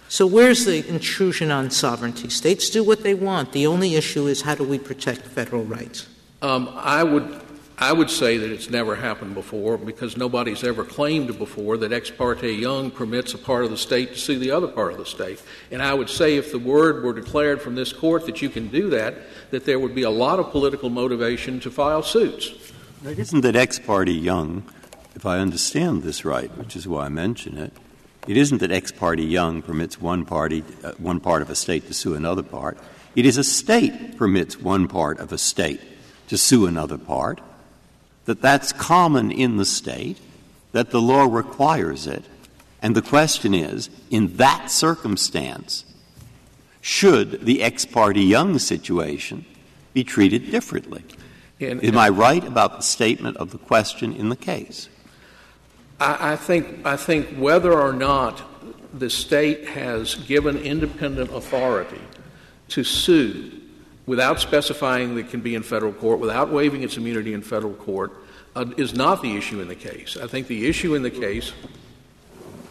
So, where's the intrusion on sovereignty? States do what they want. The only issue is how do we protect federal rights? Um, I would. I would say that it's never happened before because nobody's ever claimed before that ex parte Young permits a part of the state to sue the other part of the state. And I would say if the word were declared from this court that you can do that, that there would be a lot of political motivation to file suits. It isn't that ex parte Young, if I understand this right, which is why I mention it, it isn't that ex parte Young permits one party, uh, one part of a state to sue another part. It is a state permits one part of a state to sue another part. That that's common in the state. That the law requires it. And the question is, in that circumstance, should the ex parte Young situation be treated differently? And, Am I right about the statement of the question in the case? I, I, think, I think whether or not the state has given independent authority to sue without specifying that it can be in federal court, without waiving its immunity in federal court, uh, is not the issue in the case. I think the issue in the case,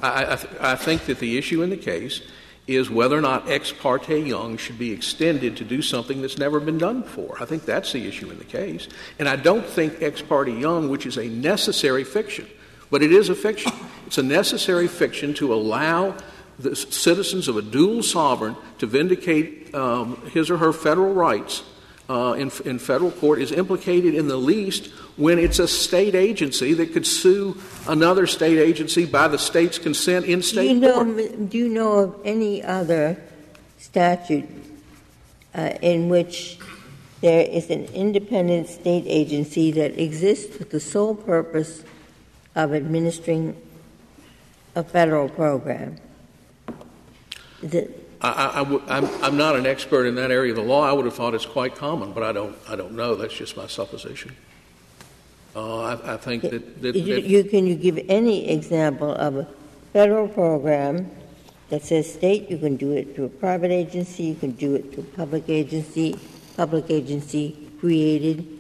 I, I, I think that the issue in the case is whether or not ex parte Young should be extended to do something that's never been done before. I think that's the issue in the case. And I don't think ex parte Young, which is a necessary fiction, but it is a fiction, it's a necessary fiction to allow the citizens of a dual sovereign to vindicate um, his or her federal rights uh, in, in federal court is implicated in the least when it's a state agency that could sue another state agency by the state's consent in state do you know, court. Do you know of any other statute uh, in which there is an independent state agency that exists with the sole purpose of administering a federal program? Is it I, am I'm, I'm not an expert in that area of the law. I would have thought it's quite common, but I don't, I don't know. That's just my supposition. Uh, I, I, think that, that, you, that you, can you give any example of a federal program that says state? You can do it through a private agency. You can do it through a public agency. Public agency created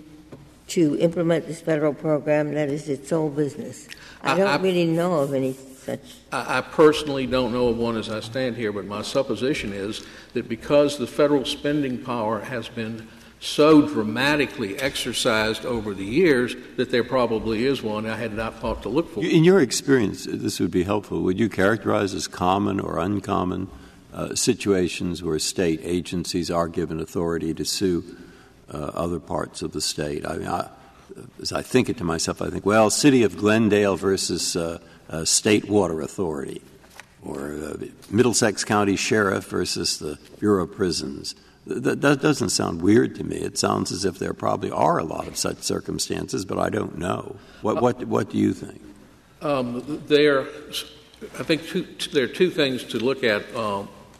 to implement this federal program that is its sole business. I don't I, really know of any such? I, I personally don't know of one as I stand here, but my supposition is that because the federal spending power has been so dramatically exercised over the years that there probably is one I had not thought to look for. In your experience, this would be helpful. Would you characterize as common or uncommon uh, situations where state agencies are given authority to sue uh, other parts of the state? I mean, I, as I think it to myself, I think, well, city of Glendale versus uh, State Water Authority, or uh, Middlesex County Sheriff versus the Bureau of Prisons. That, doesn't sound weird to me. It sounds as if there probably are a lot of such circumstances, but I don't know. What, what, what do you think? Um, there, I think there are two things to look at.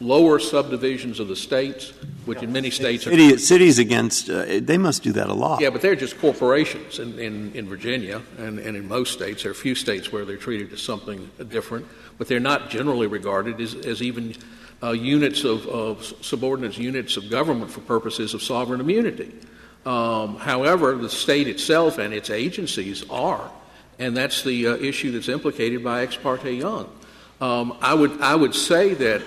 Lower subdivisions of the states, which in many states are City, cities against uh, they must do that a lot. Yeah, but they're just corporations in, in, in Virginia and, and in most states. There are a few states where they're treated as something different, but they're not generally regarded as, as even uh, units of, of subordinate units of government for purposes of sovereign immunity. Um, however, the state itself and its agencies are, and that's the uh, issue that's implicated by Ex parte Young. Um, I would I would say that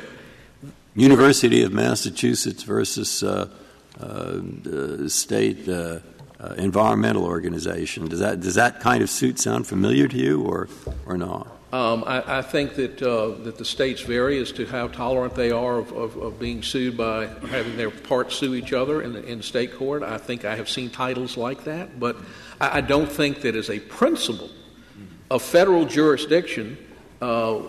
University of Massachusetts versus uh, uh, state uh, uh, environmental organization. Does that does that kind of suit sound familiar to you, or or not? Um, I, I, think that uh, that the states vary as to how tolerant they are of, of, of being sued by having their parts sue each other in in state court. I think I have seen titles like that, but I, I don't think that as a principle of federal jurisdiction uh,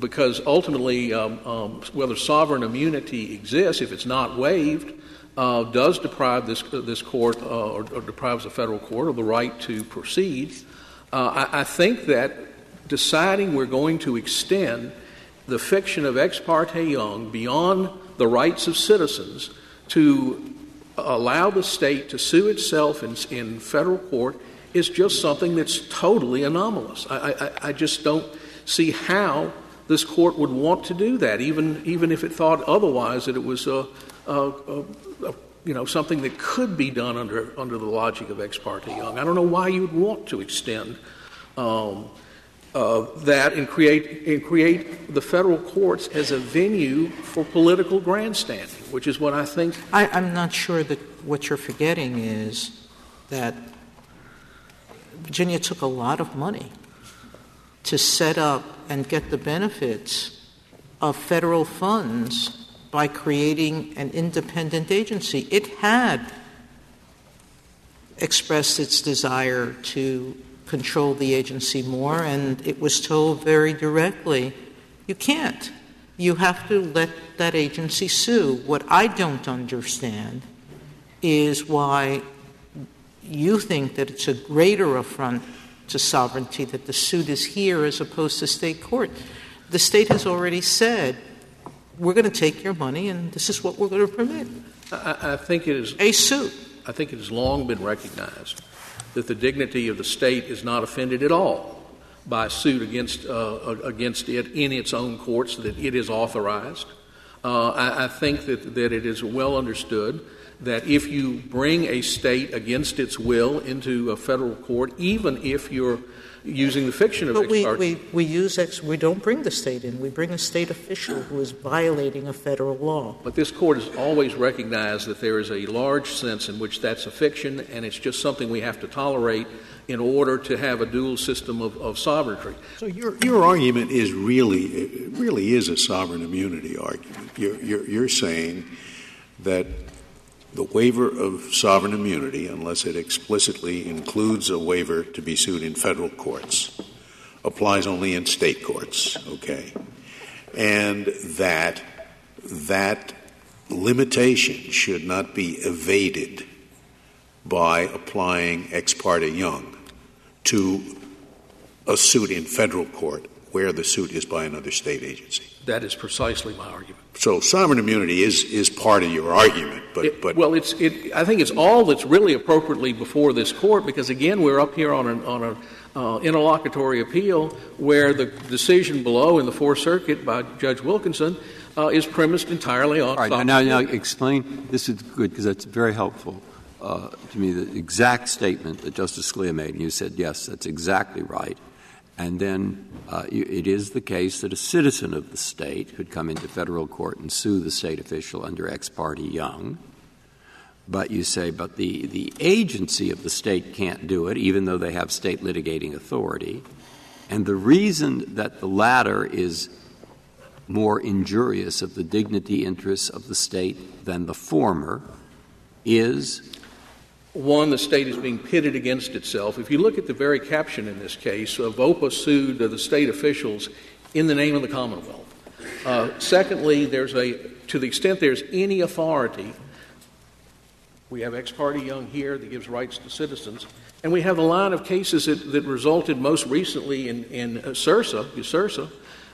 because ultimately, um, um, whether sovereign immunity exists, if it's not waived, uh, does deprive this, this court uh, or, or, deprives the federal court of the right to proceed. Uh, I, I, think that deciding we're going to extend the fiction of ex parte Young beyond the rights of citizens to allow the state to sue itself in, in federal court is just something that's totally anomalous. I, I, I just don't see how this court would want to do that, even, even if it thought otherwise that it was a, a, a, you know, something that could be done under, under the logic of ex parte Young. I don't know why you would want to extend um, uh, that and create, and create the federal courts as a venue for political grandstanding, which is what I think. I, I'm not sure that what you're forgetting is that Virginia took a lot of money to set up and get the benefits of federal funds by creating an independent agency. It had expressed its desire to control the agency more, and it was told very directly you can't. You have to let that agency sue. What I don't understand is why you think that it's a greater affront to sovereignty that the suit is here as opposed to state court. The state has already said, we're going to take your money and this is what we're going to permit. I, I think it is a suit. I think it has long been recognized that the dignity of the state is not offended at all by a suit against, uh, against it in its own courts, that it is authorized. Uh, I, I, think that, that it is well understood that if you bring a state against its will into a federal court, even if you're using the fiction of But we, ex parte, we, we use ex, we don't bring the state in. We bring a state official who is violating a federal law. but this court has always recognized that there is a large sense in which that's a fiction, and it's just something we have to tolerate in order to have a dual system of, of sovereignty. So your, your argument is really, it really is a sovereign immunity argument. You're, you're, you're saying that the waiver of sovereign immunity, unless it explicitly includes a waiver to be sued in federal courts, applies only in state courts, okay? And that that limitation should not be evaded by applying ex parte Young to a suit in federal court where the suit is by another state agency. That is precisely my argument. So sovereign immunity is, is part of your argument, but, It- but well, it's it. I think it's all that's really appropriately before this court because again, we're up here on an on a uh, interlocutory appeal where the decision below in the Fourth Circuit by Judge Wilkinson uh, is premised entirely on. All right, sovereign now, now explain. This is good because that's very helpful uh, to me. The exact statement that Justice Scalia made, and you said yes, that's exactly right. And then uh, it is the case that a citizen of the state could come into federal court and sue the state official under ex parte Young. But you say, but the, the agency of the state can't do it, even though they have state litigating authority. And the reason that the latter is more injurious of the dignity interests of the state than the former is One, the state is being pitted against itself. If you look at the very caption in this case, uh, VOPA sued uh, the state officials in the name of the Commonwealth. Uh, secondly, there's a to the extent there's any authority, we have ex parte Young here that gives rights to citizens, and we have a line of cases that, that resulted most recently in, in uh,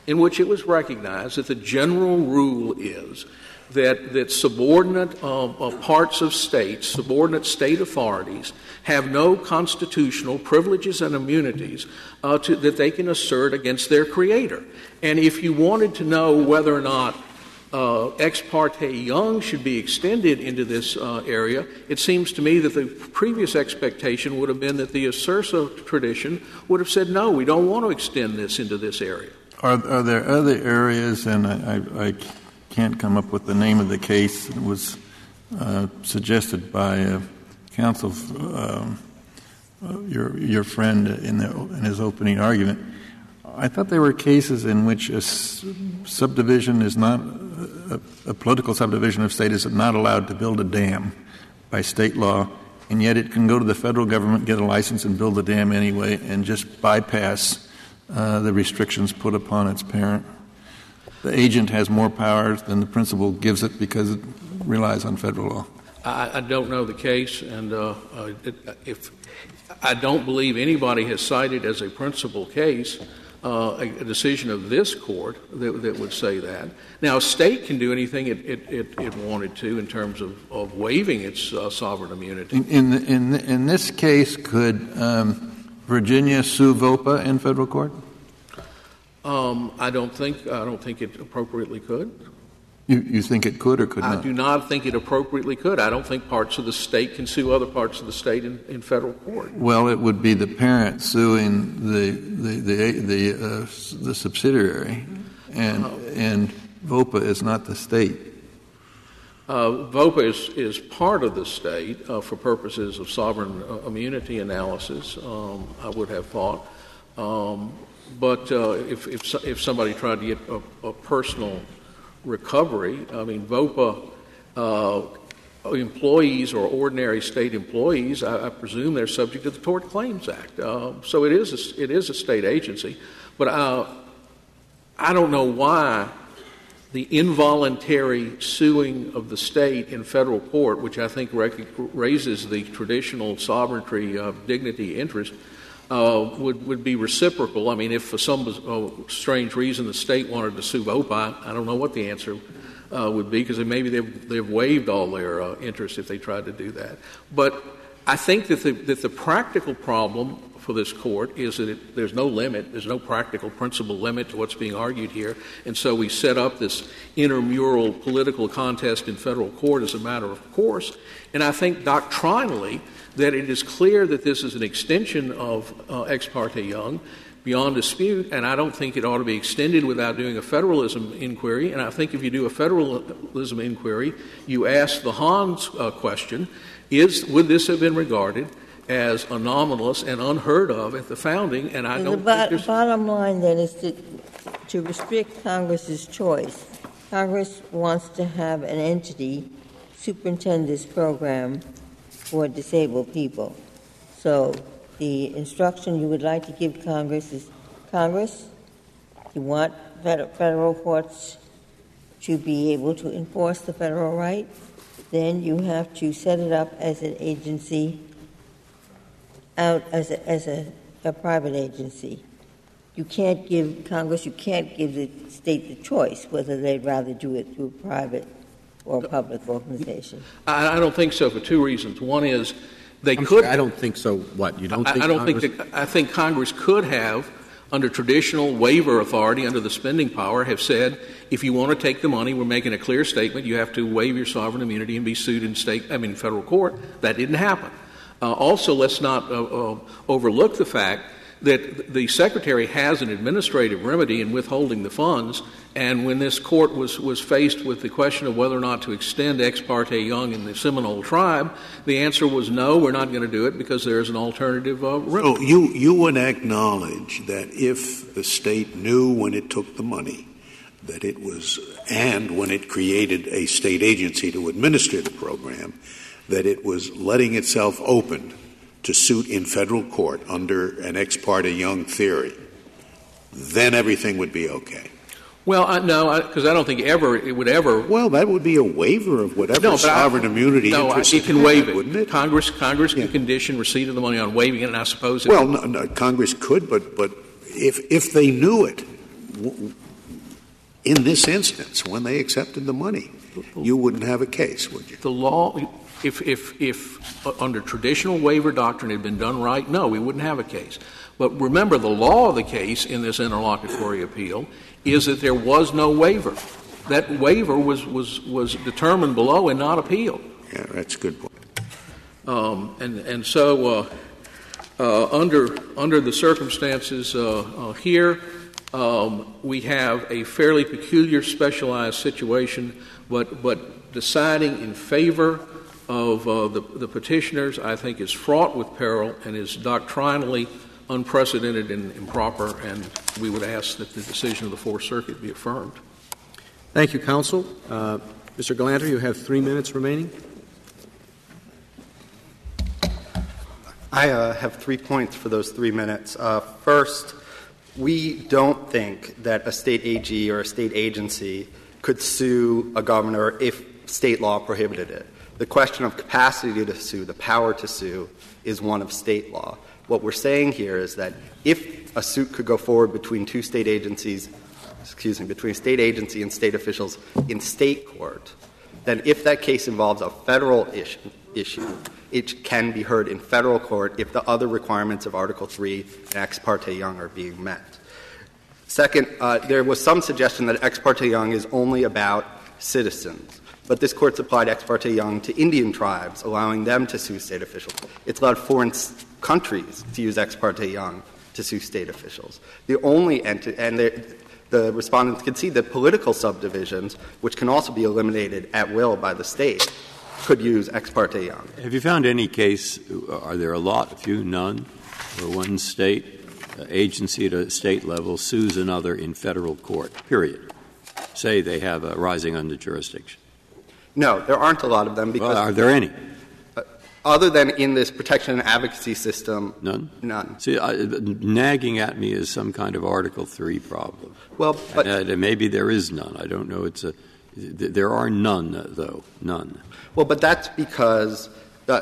in which it was recognized that the general rule is that, that subordinate uh, uh, parts of states, subordinate state authorities, have no constitutional privileges and immunities uh, to, that they can assert against their creator. And if you wanted to know whether or not uh, ex parte Young should be extended into this uh, area, it seems to me that the previous expectation would have been that the Asursa tradition would have said, no, we don't want to extend this into this area. Are, are there other areas, and I, I, I can't come up with the name of the case, it was uh, suggested by uh, counsel, um, uh, your, your friend in, his opening argument. I thought there were cases in which a subdivision is not, a, political subdivision of state is not allowed to build a dam by state law, and yet it can go to the federal government, get a license, and build the dam anyway, and just bypass the restrictions put upon its parent. The agent has more powers than the principal gives it because it relies on federal law. I, I don't know the case, and uh, uh, it, if I don't believe anybody has cited as a principal case uh, a, a decision of this court that, that would say that. Now, a state can do anything it, it, it, it wanted to in terms of, of waiving its uh, sovereign immunity. In, in, in, in this case, could um, Virginia sue VOPA in federal court? Um, I don't think I don't think it appropriately could. You, you think it could or could I not? I do not think it appropriately could. I don't think parts of the state can sue other parts of the state in, in federal court. Well, it would be the parent suing the the the the, uh, the subsidiary, and and VOPA is not the state. Uh, VOPA is, is part of the state uh, for purposes of sovereign uh, immunity analysis, um, I would have thought. Um, but uh, if, if, if somebody tried to get a, a personal recovery, I mean, VOPA uh, employees or ordinary state employees, I, I presume they're subject to the Tort Claims Act. Uh, so it is, a, it is a state agency. But uh, I don't know why the involuntary suing of the state in federal court, which I think raises the traditional sovereignty of dignity interest, uh, would, would be reciprocal. I mean, if for some uh, strange reason the state wanted to sue VOPA, I don't know what the answer uh, would be, because maybe they've, they've waived all their uh, interest if they tried to do that. But I think that the, that the practical problem for this court is that it, there's no limit, there's no practical principle limit to what's being argued here, and so we set up this intramural political contest in federal court as a matter of course. And I think doctrinally that it is clear that this is an extension of uh, ex parte Young beyond dispute, and I don't think it ought to be extended without doing a federalism inquiry. And I think if you do a federalism inquiry, you ask the Hans uh, question: Is would this have been regarded as anomalous and unheard of at the founding, and I don't. The bo- bottom line then is to, to restrict Congress's choice. Congress wants to have an entity superintend this program for disabled people. So the instruction you would like to give Congress is Congress, you want federal courts to be able to enforce the federal right, then you have to set it up as an agency out as a, as a, a private agency. You can't give Congress, you can't give the state the choice whether they'd rather do it through private or public organization. I, I don't think so for two reasons. One is they I'm could. Sorry, I don't think so. What you don't think? I, I don't Congress, think. That, I think Congress could have, under traditional waiver authority, under the spending power, have said, if you want to take the money, we're making a clear statement. You have to waive your sovereign immunity and be sued in state. I mean, federal court. That didn't happen. Uh, also, let's not uh, uh, overlook the fact that the Secretary has an administrative remedy in withholding the funds, and when this court was, was faced with the question of whether or not to extend ex parte Young in the Seminole tribe, the answer was no, we're not going to do it because there's an alternative uh, remedy. So you, you would acknowledge that if the state knew when it took the money that it was, and when it created a state agency to administer the program, that it was letting itself open to suit in federal court under an ex parte Young theory, then everything would be okay. Well, I, no, because I, I, don't think ever it would ever. Well, that would be a waiver of whatever no, sovereign I, immunity. No, it can waive it, wouldn't it? Congress, Congress yeah. can condition receipt of the money on waiving it, and I suppose. well, no, no, Congress could, but but if if they knew it, in this instance, when they accepted the money, you wouldn't have a case, would you? The law if, if, if uh, under traditional waiver doctrine had been done right, no, we wouldn't have a case. But remember, the law of the case in this interlocutory appeal is that there was no waiver. That waiver was, was, was determined below and not appealed. Yeah, that's a good point. Um, and, and so, uh, uh, under, under the circumstances uh, uh, here, um, we have a fairly peculiar specialized situation, but, but deciding in favor of uh, the, the petitioners, I think, is fraught with peril and is doctrinally unprecedented and improper, and we would ask that the decision of the Fourth Circuit be affirmed. Thank you, counsel. Uh, Mr. Galanter, you have three minutes remaining. I uh, have three points for those three minutes. Uh, first, we don't think that a state AG or a state agency could sue a governor if state law prohibited it. The question of capacity to sue, the power to sue, is one of state law. What we're saying here is that if a suit could go forward between two state agencies, excuse me, between a state agency and state officials in state court, then if that case involves a federal issue, issue it can be heard in federal court if the other requirements of Article 3 and Ex parte Young are being met. Second, uh, there was some suggestion that Ex parte Young is only about citizens. But this Court's applied Ex parte Young to Indian tribes, allowing them to sue state officials. It's allowed foreign countries to use Ex parte Young to sue state officials. The only entity, and the, the respondents concede that political subdivisions, which can also be eliminated at will by the state, could use Ex parte Young. Have you found any case, are there a lot, a few, none, where one state uh, agency at a state level sues another in federal court, period? Say they have a rising under jurisdiction. No, there aren't a lot of them because. Well, are there any? Uh, other than in this protection and advocacy system, none. None. See, uh, nagging at me is some kind of Article Three problem. Well, but uh, maybe there is none. I don't know. It's a. There are none, though. None. Well, but that's because uh,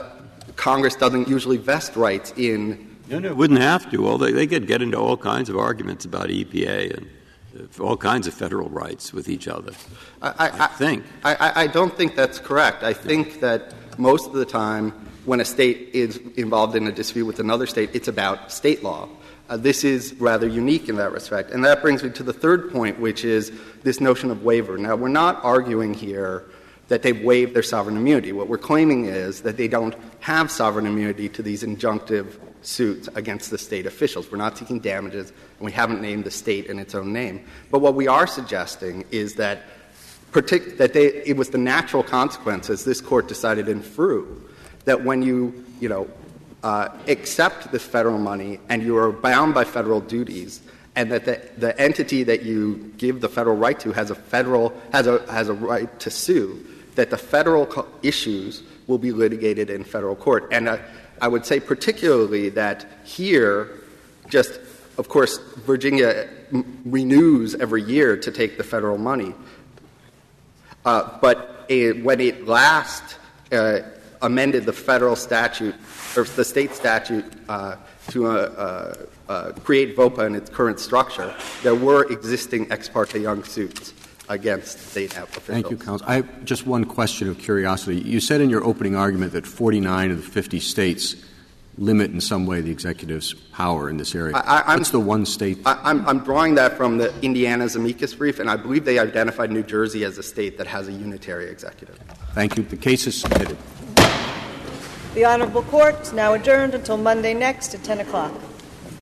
Congress doesn't usually vest rights in. No, no, it wouldn't have to. Well, they, they could get into all kinds of arguments about EPA and all kinds of federal rights with each other. I, think. I, I, I don't think that's correct. I think that most of the time, when a state is involved in a dispute with another state, it's about state law. Uh, this is rather unique in that respect. And that brings me to the third point, which is this notion of waiver. Now, we're not arguing here that they've waived their sovereign immunity. What we're claiming is that they don't have sovereign immunity to these injunctive suits against the state officials. We're not seeking damages, and we haven't named the state in its own name. But what we are suggesting is that, partic- that they, it was the natural consequence, as this court decided in Frew, that when you, you know, uh, accept the federal money and you are bound by federal duties, and that the, the entity that you give the federal right to has a federal has a has a right to sue, that the federal co- issues will be litigated in federal court. And uh, I would say particularly that here, just of course, Virginia m- renews every year to take the federal money. Uh, but it, when it last uh, amended the federal statute, or the state statute, uh, to uh, uh, create VOPA in its current structure, there were existing ex parte young suits against state officials. Thank you, counsel. I have just one question of curiosity. You said in your opening argument that 49 of the 50 states limit in some way the executive's power in this area. I, I, What's the one state? I, I'm, I'm drawing that from the Indiana's amicus brief, and I believe they identified New Jersey as a state that has a unitary executive. Thank you. The case is submitted. The Honorable Court is now adjourned until Monday next at 10 o'clock.